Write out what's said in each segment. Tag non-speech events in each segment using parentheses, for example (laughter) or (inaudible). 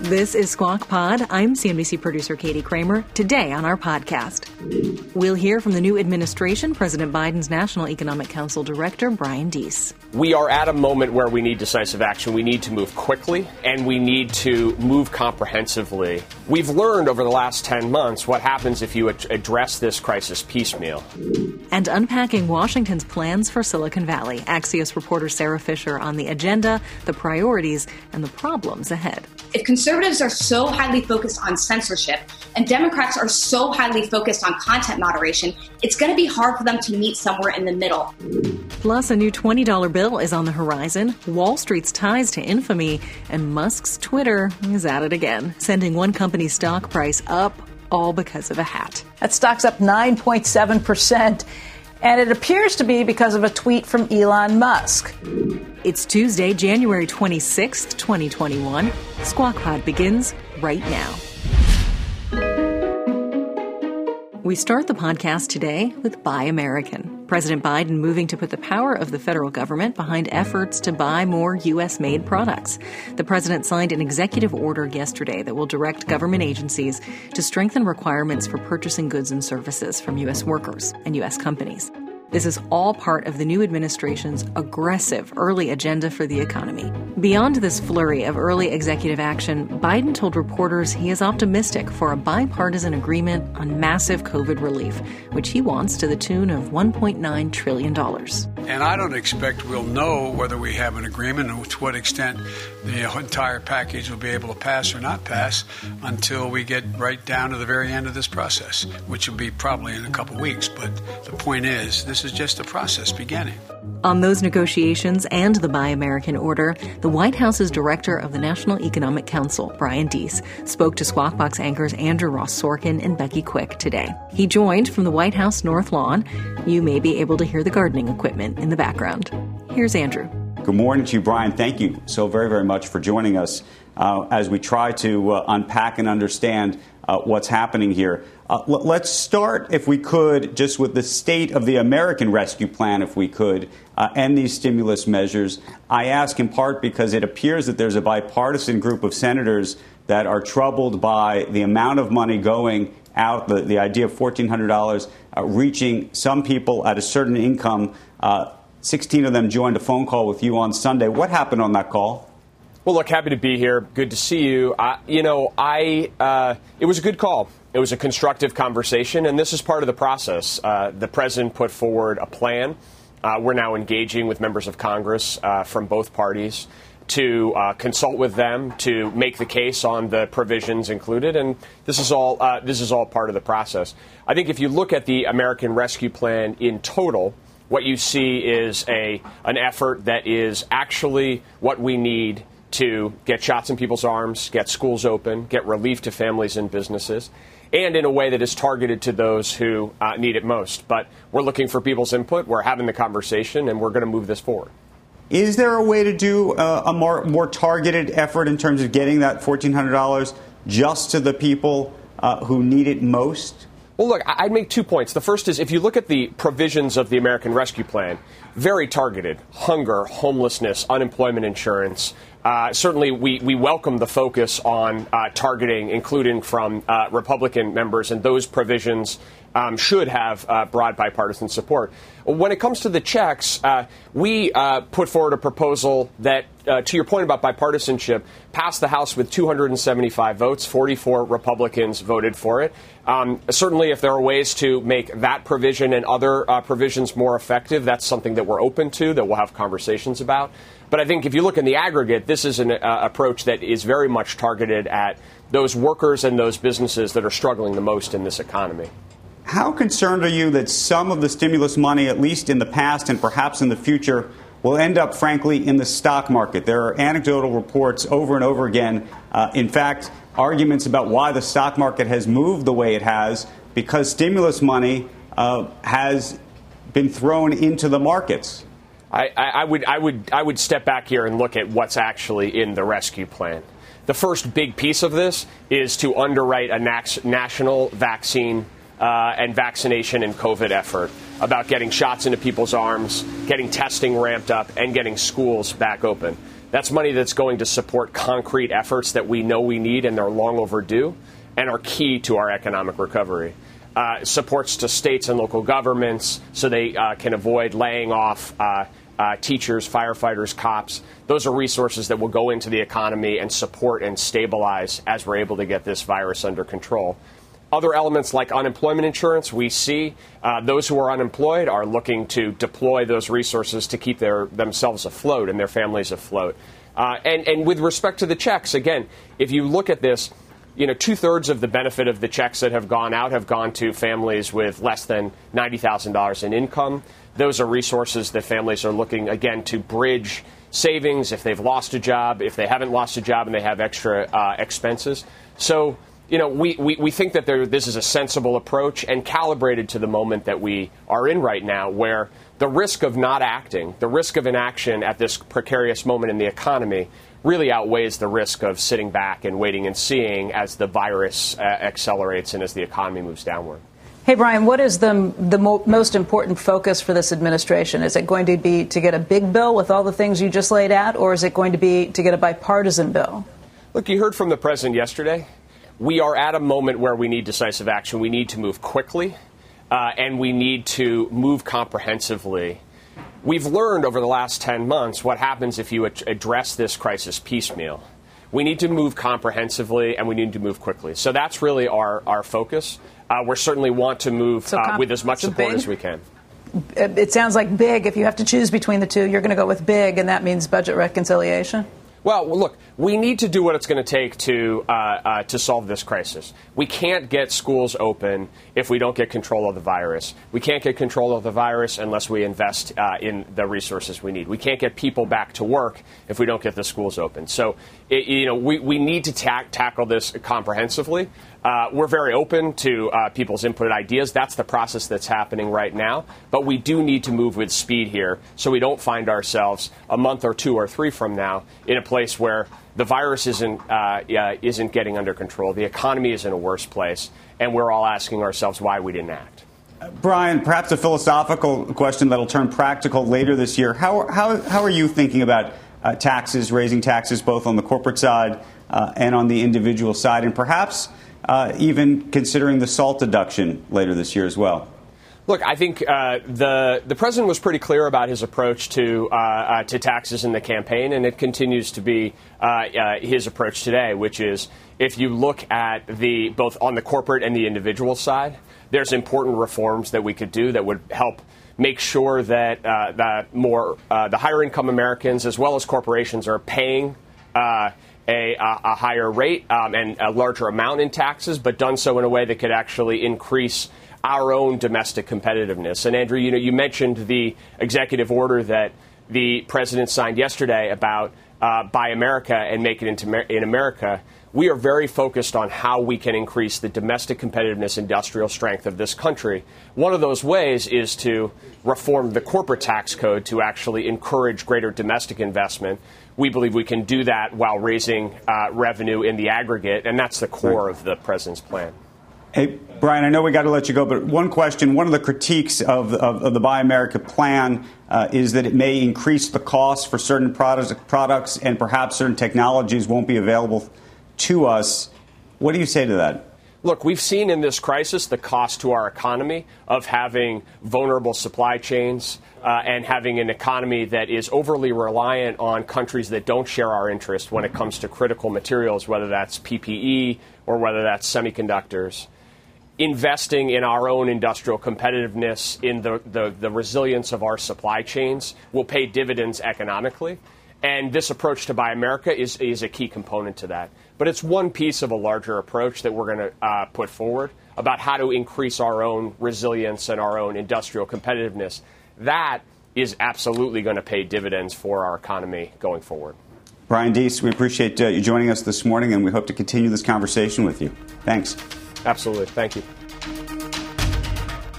This is Squawk Pod. I'm CNBC producer Katie Kramer. Today on our podcast, we'll hear from the new administration, President Biden's National Economic Council Director, Brian Deese. We are at a moment where we need decisive action. We need to move quickly and we need to move comprehensively. We've learned over the last 10 months what happens if you ad- address this crisis piecemeal. And unpacking Washington's plans for Silicon Valley. Axios reporter Sara Fischer on the agenda, the priorities, and the problems ahead. If conservatives are so highly focused on censorship and Democrats are so highly focused on content moderation, it's going to be hard for them to meet somewhere in the middle. Plus, a new $20 bill is on the horizon, Wall Street's ties to infamy, and Musk's Twitter is at it again, sending one company's stock price up, all because of a hat. That stock's up 9.7%. And it appears to be because of a tweet from Elon Musk. It's Tuesday, January 26th, 2021. Squawk Pod begins right now. We start the podcast today with Buy American. President Biden moving to put the power of the federal government behind efforts to buy more U.S. made products. The president signed an executive order yesterday that will direct government agencies to strengthen requirements for purchasing goods and services from U.S. workers and U.S. companies. This is all part of the new administration's aggressive early agenda for the economy. Beyond this flurry of early executive action, Biden told reporters he is optimistic for a bipartisan agreement on massive COVID relief, which he wants to the tune of $1.9 trillion. And I don't expect we'll know whether we have an agreement and to what extent the entire package will be able to pass or not pass until we get right down to the very end of this process, which will be probably in a couple weeks. But the point is, this is just a process beginning. On those negotiations and the Buy American order, the White House's director of the National Economic Council, Brian Deese, spoke to Squawk Box anchors Andrew Ross Sorkin and Becky Quick today. He joined from the White House North Lawn. You may be able to hear the gardening equipment in the background. Here's Andrew. Good morning to you, Brian. Thank you so very, very much for joining us uh, as we try to uh, unpack and understand uh, what's happening here. Uh, l- let's start, if we could, just with the state of the American Rescue Plan, if we could, uh, and these stimulus measures. I ask in part because it appears that there's a bipartisan group of senators that are troubled by the amount of money going out, the, the idea of $1,400 uh, reaching some people at a certain income. Uh, 16 of them joined a phone call with you on Sunday. What happened on that call? Well, look, happy to be here. Good to see you. I, you know, I uh, it was a good call. It was a constructive conversation, and this is part of the process. Uh, the president put forward a plan. Uh, we're now engaging with members of Congress uh, from both parties to uh, consult with them to make the case on the provisions included, and this is all uh, this is all part of the process. I think if you look at the American Rescue Plan in total, what you see is a an effort that is actually what we need to get shots in people's arms, get schools open, get relief to families and businesses and in a way that is targeted to those who uh, need it most. But we're looking for people's input. We're having the conversation, and we're going to move this forward. Is there a way to do uh, a more, more targeted effort in terms of getting that $1,400 just to the people uh, who need it most? Well, look, I'd make two points. The first is if you look at the provisions of the American Rescue Plan, very targeted. Hunger, homelessness, unemployment insurance, uh, certainly, we, we welcome the focus on uh, targeting, including from uh, Republican members, and those provisions um, should have uh, broad bipartisan support. When it comes to the checks, uh, we uh, put forward a proposal that, to your point about bipartisanship, passed the House with 275 votes. 44 Republicans voted for it. Um, certainly, if there are ways to make that provision and other provisions more effective, that's something that we're open to, that we'll have conversations about. But I think if you look in the aggregate, this is an uh, approach that is very much targeted at those workers and those businesses that are struggling the most in this economy. How concerned are you that some of the stimulus money, at least in the past and perhaps in the future, will end up, frankly, in the stock market. There are anecdotal reports over and over again. Uh, in fact, arguments about why the stock market has moved the way it has because stimulus money uh, has been thrown into the markets. I, I, would, I, would, I would step back here and look at what's actually in the rescue plan. The first big piece of this is to underwrite a national vaccine uh, and vaccination and COVID effort about getting shots into people's arms, getting testing ramped up, and getting schools back open. That's money that's going to support concrete efforts that we know we need and they're long overdue and are key to our economic recovery. Uh, supports to states and local governments so they uh, can avoid laying off uh, uh, teachers, firefighters, cops. Those are resources that will go into the economy and support and stabilize as we're able to get this virus under control. Other elements like unemployment insurance, we see uh, those who are unemployed are looking to deploy those resources to keep their, themselves afloat and their families afloat. Uh, and, and with respect to the checks, again, if you look at this, you know, two thirds of the benefit of the checks that have gone out have gone to families with less than $90,000 in income. Those are resources that families are looking, again, to bridge savings if they've lost a job, if they haven't lost a job and they have extra uh, expenses. So you know, we, we, we think that there, this is a sensible approach and calibrated to the moment that we are in right now, where the risk of not acting, the risk of inaction at this precarious moment in the economy, really outweighs the risk of sitting back and waiting and seeing as the virus uh, accelerates and as the economy moves downward. Hey, Brian, what is the, the mo- most important focus for this administration? Is it going to be to get a big bill with all the things you just laid out, or is it going to be to get a bipartisan bill? Look, you heard from the president yesterday we are at a moment where we need decisive action. We need to move quickly, uh, and we need to move comprehensively. We've learned over the last 10 months what happens if you ad- address this crisis piecemeal. We need to move comprehensively and we need to move quickly. So that's really our, our focus. Uh, we certainly want to move so comp- uh, with as much support big? as we can. It sounds like big. If you have to choose between the two, you're going to go with big, and that means budget reconciliation? Well, look, we need to do what it's going to take to uh, uh, to solve this crisis. We can't get schools open if we don't get control of the virus. We can't get control of the virus unless we invest uh, in the resources we need. We can't get people back to work if we don't get the schools open. So, it, you know, we, we need to ta- tackle this comprehensively. Uh, we're very open to uh, people's input and ideas. That's the process that's happening right now. But we do need to move with speed here so we don't find ourselves a month or two or three from now in a place where the virus isn't, uh, isn't getting under control, the economy is in a worse place, and we're all asking ourselves why we didn't act. Brian, perhaps a philosophical question that'll turn practical later this year. How, how, how are you thinking about uh, taxes, raising taxes both on the corporate side uh, and on the individual side, and perhaps uh, even considering the SALT deduction later this year as well? Look, I think uh, the the president was pretty clear about his approach to uh, uh, to taxes in the campaign, and it continues to be uh, uh, his approach today, which is if you look at the both on the corporate and the individual side, there's important reforms that we could do that would help make sure that uh, that more the higher income Americans as well as corporations are paying a, a higher rate um, and a larger amount in taxes, but done so in a way that could actually increase our own domestic competitiveness. And Andrew, you know, you mentioned the executive order that the president signed yesterday about uh, Buy America and Make It into in America. We are very focused on how we can increase the domestic competitiveness, industrial strength of this country. One of those ways is to reform the corporate tax code to actually encourage greater domestic investment we believe we can do that while raising uh, revenue in the aggregate, and that's the core of the president's plan. Hey, Brian, I know we got to let you go, but one question. One of the critiques of, of, of the Buy America plan uh, is that it may increase the cost for certain products, products and perhaps certain technologies won't be available to us. What do you say to that? Look, we've seen in this crisis the cost to our economy of having vulnerable supply chains uh, and having an economy that is overly reliant on countries that don't share our interest when it comes to critical materials, whether that's PPE or whether that's semiconductors. Investing in our own industrial competitiveness, in the, the, the resilience of our supply chains, will pay dividends economically. And this approach to Buy America is, is a key component to that. But it's one piece of a larger approach that we're going to uh, put forward about how to increase our own resilience and our own industrial competitiveness. That is absolutely going to pay dividends for our economy going forward. Brian Deese, we appreciate uh, you joining us this morning, and we hope to continue this conversation with you. Thanks. Absolutely. Thank you.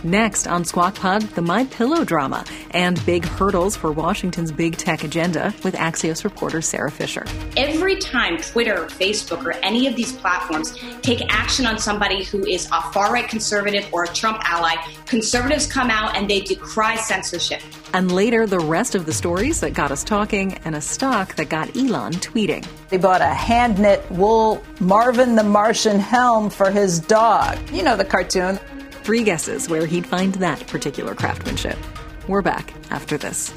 Next on Squawk Pod, the My Pillow drama and big hurdles for Washington's big tech agenda with Axios reporter Sara Fischer. Every time Twitter or Facebook or any of these platforms take action on somebody who is a far right conservative or a Trump ally, conservatives come out and they decry censorship. And later, the rest of the stories that got us talking and a stock that got Elon tweeting. They bought a hand knit wool Marvin the Martian helm for his dog. You know the cartoon. Three guesses where he'd find that particular craftsmanship. We're back after this.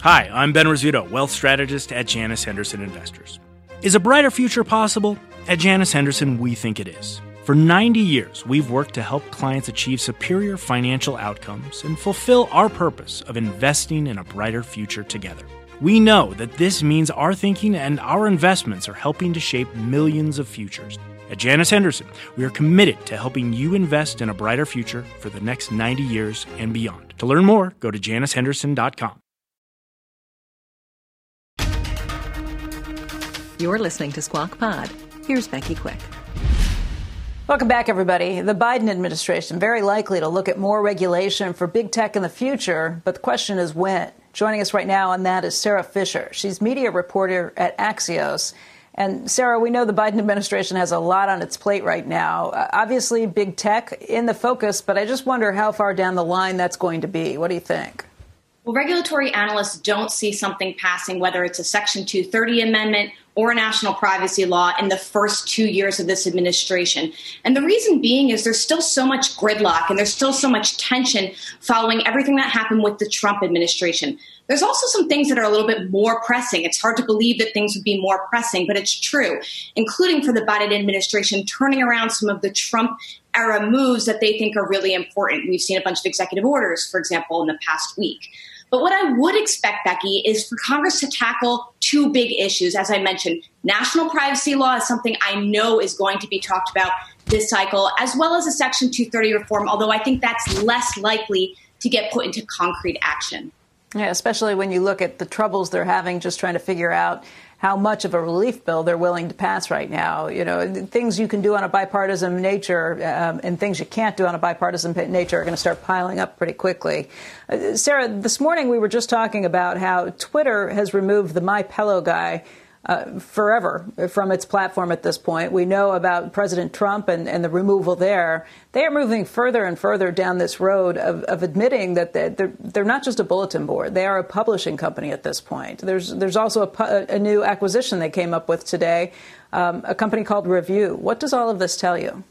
Hi, I'm Ben Rizzuto, wealth strategist at Janus Henderson Investors. Is a brighter future possible? At Janus Henderson, we think it is. For 90 years, we've worked to help clients achieve superior financial outcomes and fulfill our purpose of investing in a brighter future together. We know that this means our thinking and our investments are helping to shape millions of futures. At Janus Henderson, we are committed to helping you invest in a brighter future for the next 90 years and beyond. To learn more, go to janushenderson.com. You're listening to Squawk Pod. Here's Becky Quick. Welcome back, everybody. The Biden administration very likely to look at more regulation for big tech in the future, but the question is when. Joining us right now on that is Sara Fischer. She's media reporter at Axios. And Sara, we know the Biden administration has a lot on its plate right now. Uh, obviously, big tech in the focus, but I just wonder how far down the line that's going to be. What do you think? Well, regulatory analysts don't see something passing, whether it's a Section 230 amendment or national privacy law in the first two years of this administration. And the reason being is there's still so much gridlock and there's still so much tension following everything that happened with the Trump administration. There's also some things that are a little bit more pressing. It's hard to believe that things would be more pressing, but it's true, including for the Biden administration turning around some of the Trump era moves that they think are really important. We've seen a bunch of executive orders, for example, in the past week. But what I would expect, Becky, is for Congress to tackle two big issues. As I mentioned, national privacy law is something I know is going to be talked about this cycle, as well as a Section 230 reform, although I think that's less likely to get put into concrete action. Yeah, especially when you look at the troubles they're having just trying to figure out how much of a relief bill they're willing to pass right now. You know, things you can do on a bipartisan nature um, and things you can't do on a bipartisan nature are going to start piling up pretty quickly. Uh, Sara, this morning we were just talking about how Twitter has removed the My Pillow guy uh, forever from its platform at this point. We know about President Trump and, and, the removal there. They are moving further and further down this road of, of admitting that they're, they're, not just a bulletin board, they are a publishing company at this point. There's, there's also a, a new acquisition they came up with today, um, a company called Revue. What does all of this tell you?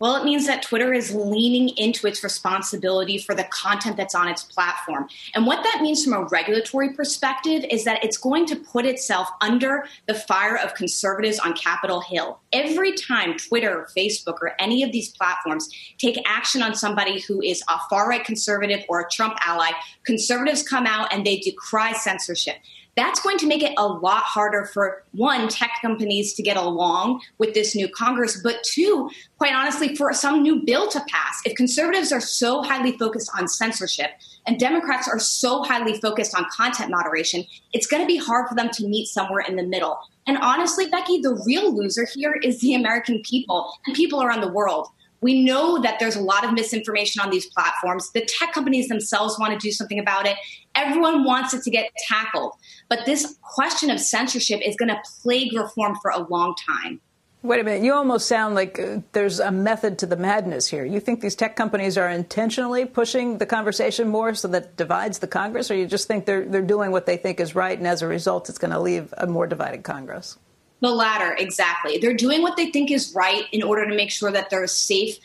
Well, it means that Twitter is leaning into its responsibility for the content that's on its platform. And what that means from a regulatory perspective is that it's going to put itself under the fire of conservatives on Capitol Hill. Every time Twitter, Facebook, or any of these platforms take action on somebody who is a far right conservative or a Trump ally, conservatives come out and they decry censorship that's going to make it a lot harder for one, tech companies to get along with this new Congress, but two, quite honestly, for some new bill to pass. If conservatives are so highly focused on censorship and Democrats are so highly focused on content moderation, it's going to be hard for them to meet somewhere in the middle. And honestly, Becky, the real loser here is the American people and people around the world. We know that there's a lot of misinformation on these platforms. The tech companies themselves want to do something about it. Everyone wants it to get tackled. But this question of censorship is going to plague reform for a long time. Wait a minute. You almost sound like uh, there's a method to the madness here. You think these tech companies are intentionally pushing the conversation more so that it divides the Congress, or you just think they're, they're doing what they think is right, and as a result, it's going to leave a more divided Congress? The latter, exactly. They're doing what they think is right in order to make sure that there are safe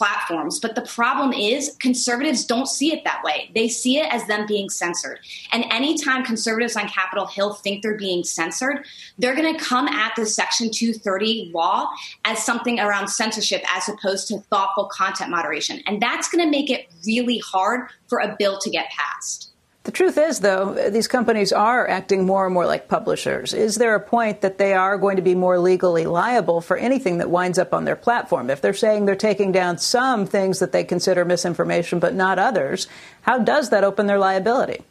platforms. But the problem is, conservatives don't see it that way. They see it as them being censored. And anytime conservatives on Capitol Hill think they're being censored, they're going to come at the Section 230 law as something around censorship as opposed to thoughtful content moderation. And that's going to make it really hard for a bill to get passed. The truth is, though, these companies are acting more and more like publishers. Is there a point that they are going to be more legally liable for anything that winds up on their platform? If they're saying they're taking down some things that they consider misinformation but not others, how does that open their liability?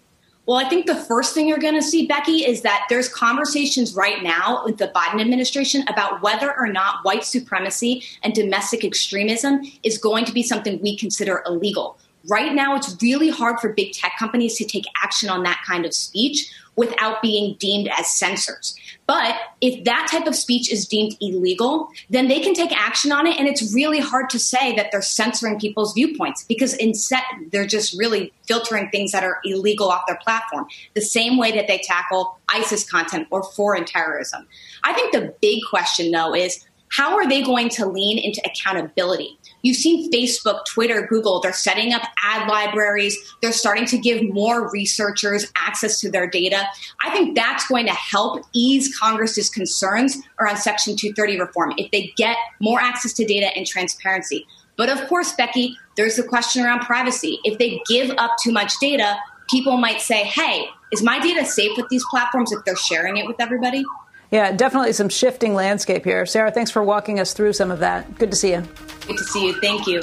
Well, I think the first thing you're going to see, Becky, is that there's conversations right now with the Biden administration about whether or not white supremacy and domestic extremism is going to be something we consider illegal. Right now, it's really hard for big tech companies to take action on that kind of speech without being deemed as censors. But if that type of speech is deemed illegal, then they can take action on it. And it's really hard to say that they're censoring people's viewpoints because instead they're just really filtering things that are illegal off their platform, the same way that they tackle ISIS content or foreign terrorism. I think the big question, though, is how are they going to lean into accountability? You've seen Facebook, Twitter, Google, they're setting up ad libraries. They're starting to give more researchers access to their data. I think that's going to help ease Congress's concerns around Section 230 reform if they get more access to data and transparency. But of course, Becky, there's the question around privacy. If they give up too much data, people might say, hey, is my data safe with these platforms if they're sharing it with everybody? Yeah, definitely some shifting landscape here. Sara, thanks for walking us through some of that. Good to see you. Good to see you. Thank you.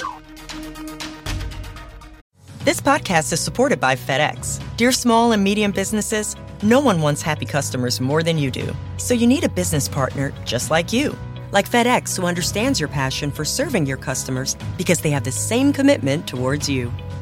This podcast is supported by FedEx. Dear small and medium businesses, no one wants happy customers more than you do. So you need a business partner just like you. Like FedEx, who understands your passion for serving your customers because they have the same commitment towards you.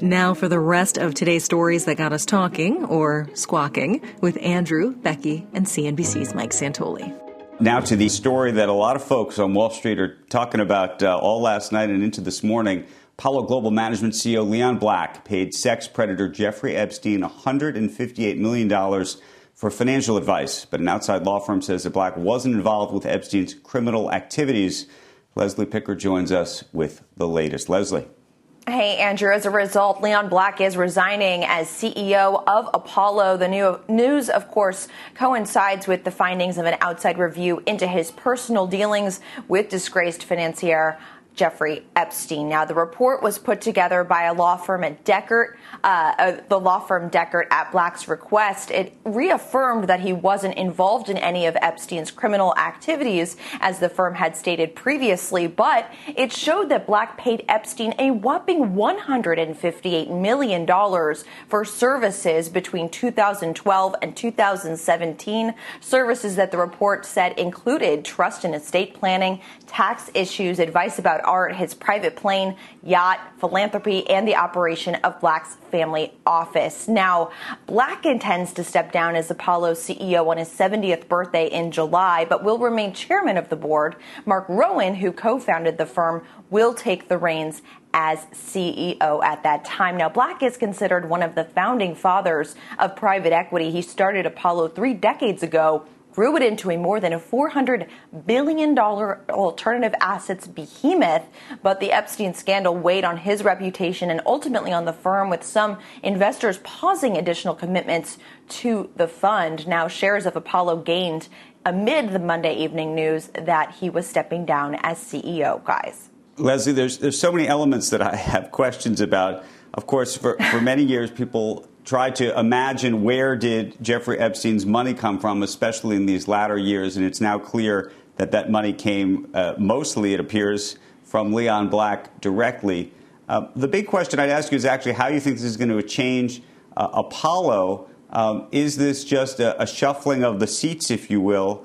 Now for the rest of today's stories that got us talking, or squawking, with Andrew, Becky, and CNBC's Mike Santoli. Now to the story that a lot of folks on Wall Street are talking about uh, all last night and into this morning. Apollo Global Management CEO Leon Black paid sex predator Jeffrey Epstein $158 million for financial advice, but an outside law firm says that Black wasn't involved with Epstein's criminal activities. Leslie Picker joins us with the latest. Leslie. Hey, Andrew. As a result, Leon Black is resigning as CEO of Apollo. The new news, of course, coincides with the findings of an outside review into his personal dealings with disgraced financier Jeffrey Epstein. Now, the report was put together by a law firm at Dechert, uh, uh, the law firm Dechert at Black's request. It reaffirmed that he wasn't involved in any of Epstein's criminal activities, as the firm had stated previously, but it showed that Black paid Epstein a whopping $158 million for services between 2012 and 2017, services that the report said included trust and estate planning, tax issues, advice about art, his private plane, yacht, philanthropy, and the operation of Black's family office. Now, Black intends to step down as Apollo CEO on his 70th birthday in July, but will remain chairman of the board. Mark Rowan, who co founded the firm, will take the reins as CEO at that time. Now, Black is considered one of the founding fathers of private equity. He started Apollo three decades ago grew it into a more than a $400 billion alternative assets behemoth. But the Epstein scandal weighed on his reputation and ultimately on the firm, with some investors pausing additional commitments to the fund. Now, shares of Apollo gained amid the Monday evening news that he was stepping down as CEO, guys. Leslie, there's, there's so many elements that I have questions about. Of course, for, for many years, people try to imagine where did Jeffrey Epstein's money come from, especially in these latter years, and it's now clear that that money came uh, mostly, it appears, from Leon Black directly. Uh, the big question I'd ask you is actually how you think this is going to change uh, Apollo, um, is this just a, a, shuffling of the seats, if you will?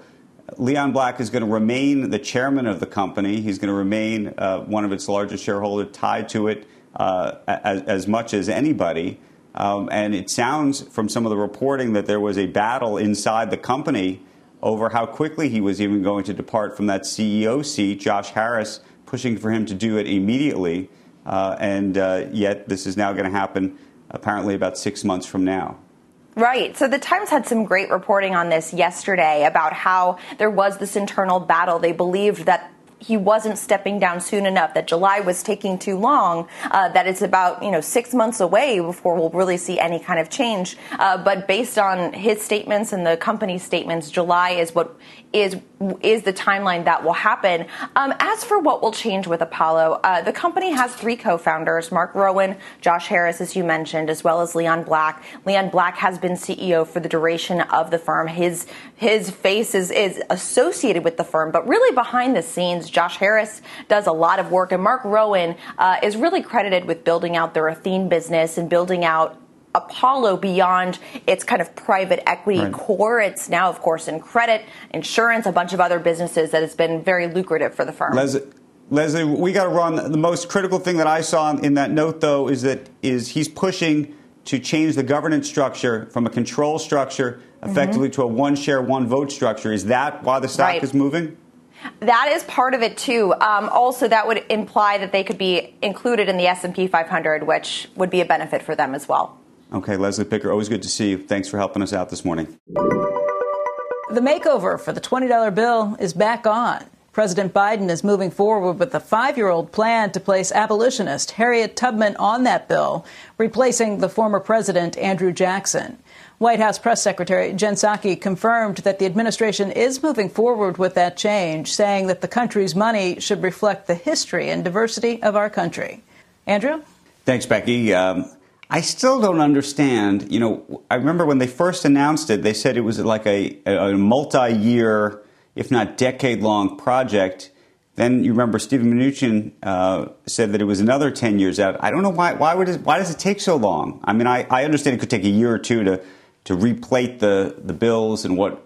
Leon Black is going to remain the chairman of the company. He's going to remain uh, one of its largest shareholders, tied to it uh, as, as, much as anybody. Um, and it sounds from some of the reporting that there was a battle inside the company over how quickly he was even going to depart from that CEO seat. Josh Harris pushing for him to do it immediately. Uh, and uh, yet, this is now going to happen apparently about six months from now. Right. So the Times had some great reporting on this yesterday about how there was this internal battle. They believed that he wasn't stepping down soon enough, that July was taking too long, uh, that it's about you know six months away before we'll really see any kind of change. Uh, but based on his statements and the company's statements, July is what is is the timeline that will happen. Um, as for what will change with Apollo, uh, the company has three co-founders: Mark Rowan, Josh Harris, as you mentioned, as well as Leon Black. Leon Black has been CEO for the duration of the firm. His his face is is associated with the firm, but really behind the scenes, Josh Harris does a lot of work, and Mark Rowan uh, is really credited with building out their Athene business and building out Apollo beyond its kind of private equity right. core. It's now, of course, in credit, insurance, a bunch of other businesses that has been very lucrative for the firm. Leslie, Leslie we got to run. The most critical thing that I saw in that note, though, is that is he's pushing to change the governance structure from a control structure effectively mm-hmm. to a one share, one vote structure. Is that why the stock right. is moving? That is part of it too. Um, also, that would imply that they could be included in the S and P 500, which would be a benefit for them as well. Okay, Leslie Picker, always good to see you. Thanks for helping us out this morning. The makeover for the $20 bill is back on. President Biden is moving forward with a five year old plan to place abolitionist Harriet Tubman on that bill, replacing the former president Andrew Jackson. White House Press Secretary Jen Psaki confirmed that the administration is moving forward with that change, saying that the country's money should reflect the history and diversity of our country. Andrew? Thanks, Becky. Um, I still don't understand. You know, I remember when they first announced it, they said it was like a, a multi year, if not decade long project. Then you remember Steven Mnuchin uh, said that it was another 10 years out. I don't know why, why, would it, why does it take so long? I mean, I, I understand it could take a year or two to, to replate the, the bills and what,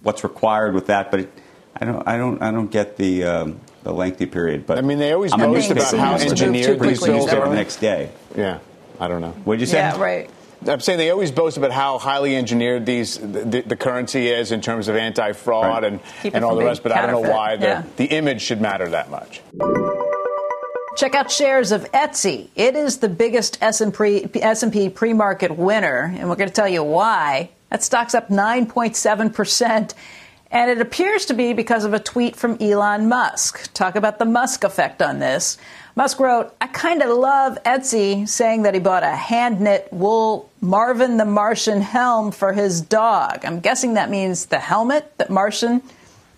what's required with that, but it, I, don't, I, don't, I don't get the, um, the lengthy period. But I mean, they always boast about how engineered these bills are. The next day. Yeah. I don't know. What'd you say? Yeah, right. I'm saying they always boast about how highly engineered these the, the currency is in terms of anti-fraud right. and, and all the rest, but I don't know why the, yeah. the image should matter that much. Check out shares of Etsy. It is the biggest S&P pre-market winner, and we're going to tell you why. That stock's up 9.7 percent. And it appears to be because of a tweet from Elon Musk. Talk about the Musk effect on this. Musk wrote, I kind of love Etsy saying that he bought a hand knit wool Marvin the Martian helm for his dog. I'm guessing that means the helmet that Martian,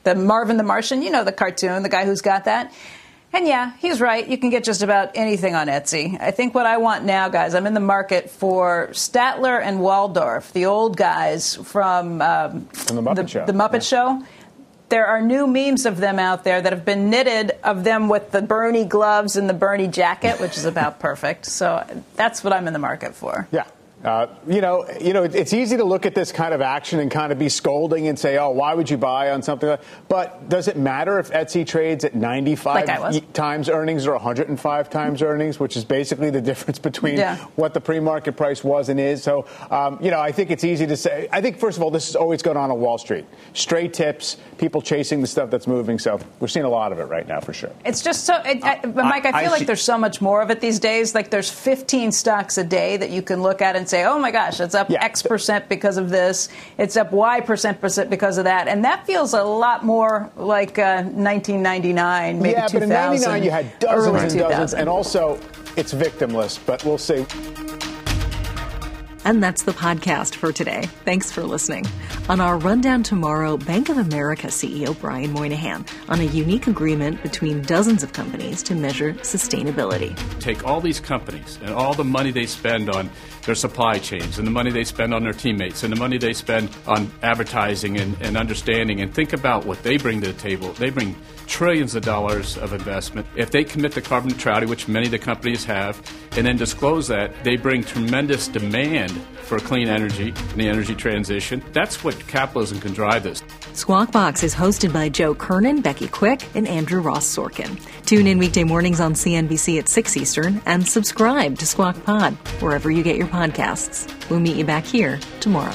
the Marvin the Martian, you know, the cartoon, the guy who's got that. And yeah, he's right. You can get just about anything on Etsy. I think what I want now, guys, I'm in the market for Statler and Waldorf, the old guys from, um, from the Muppet the, Show. The Muppet yeah. Show there are new memes of them out there that have been knitted of them with the Bernie gloves and the Bernie jacket, which is about (laughs) perfect. So that's what I'm in the market for. Yeah. Uh, you know, you know, it's easy to look at this kind of action and kind of be scolding and say, "Oh, why would you buy on something?" Like but does it matter if Etsy trades at 95 like times earnings or 105 times earnings, which is basically the (laughs) difference between yeah. what the pre-market price was and is? So, um, you know, I think it's easy to say. I think first of all, this is always going on on Wall Street. Straight tips, people chasing the stuff that's moving. So we're seeing a lot of it right now for sure. It's just so, it, I, Mike. I feel I, like there's so much more of it these days. Like there's 15 stocks a day that you can look at and say, "Oh my gosh, it's up yeah. X percent because of this. It's up Y percent percent because of that," and that feels a lot more like uh, 1999, maybe yeah, 2000. but in '99 you had dozens and dozens, and also it's victimless. But we'll see. And that's the podcast for today. Thanks for listening. On our rundown tomorrow, Bank of America CEO Brian Moynihan on a unique agreement between dozens of companies to measure sustainability. Take all these companies and all the money they spend on their supply chains and the money they spend on their teammates and the money they spend on advertising and, and understanding and think about what they bring to the table. They bring trillions of dollars of investment. If they commit to carbon neutrality, which many of the companies have, and then disclose that, they bring tremendous demand for clean energy and the energy transition. That's what capitalism can drive this. Squawk Box is hosted by Joe Kernen, Becky Quick, and Andrew Ross Sorkin. Tune in weekday mornings on CNBC at 6 Eastern and subscribe to Squawk Pod wherever you get your podcasts. We'll meet you back here tomorrow.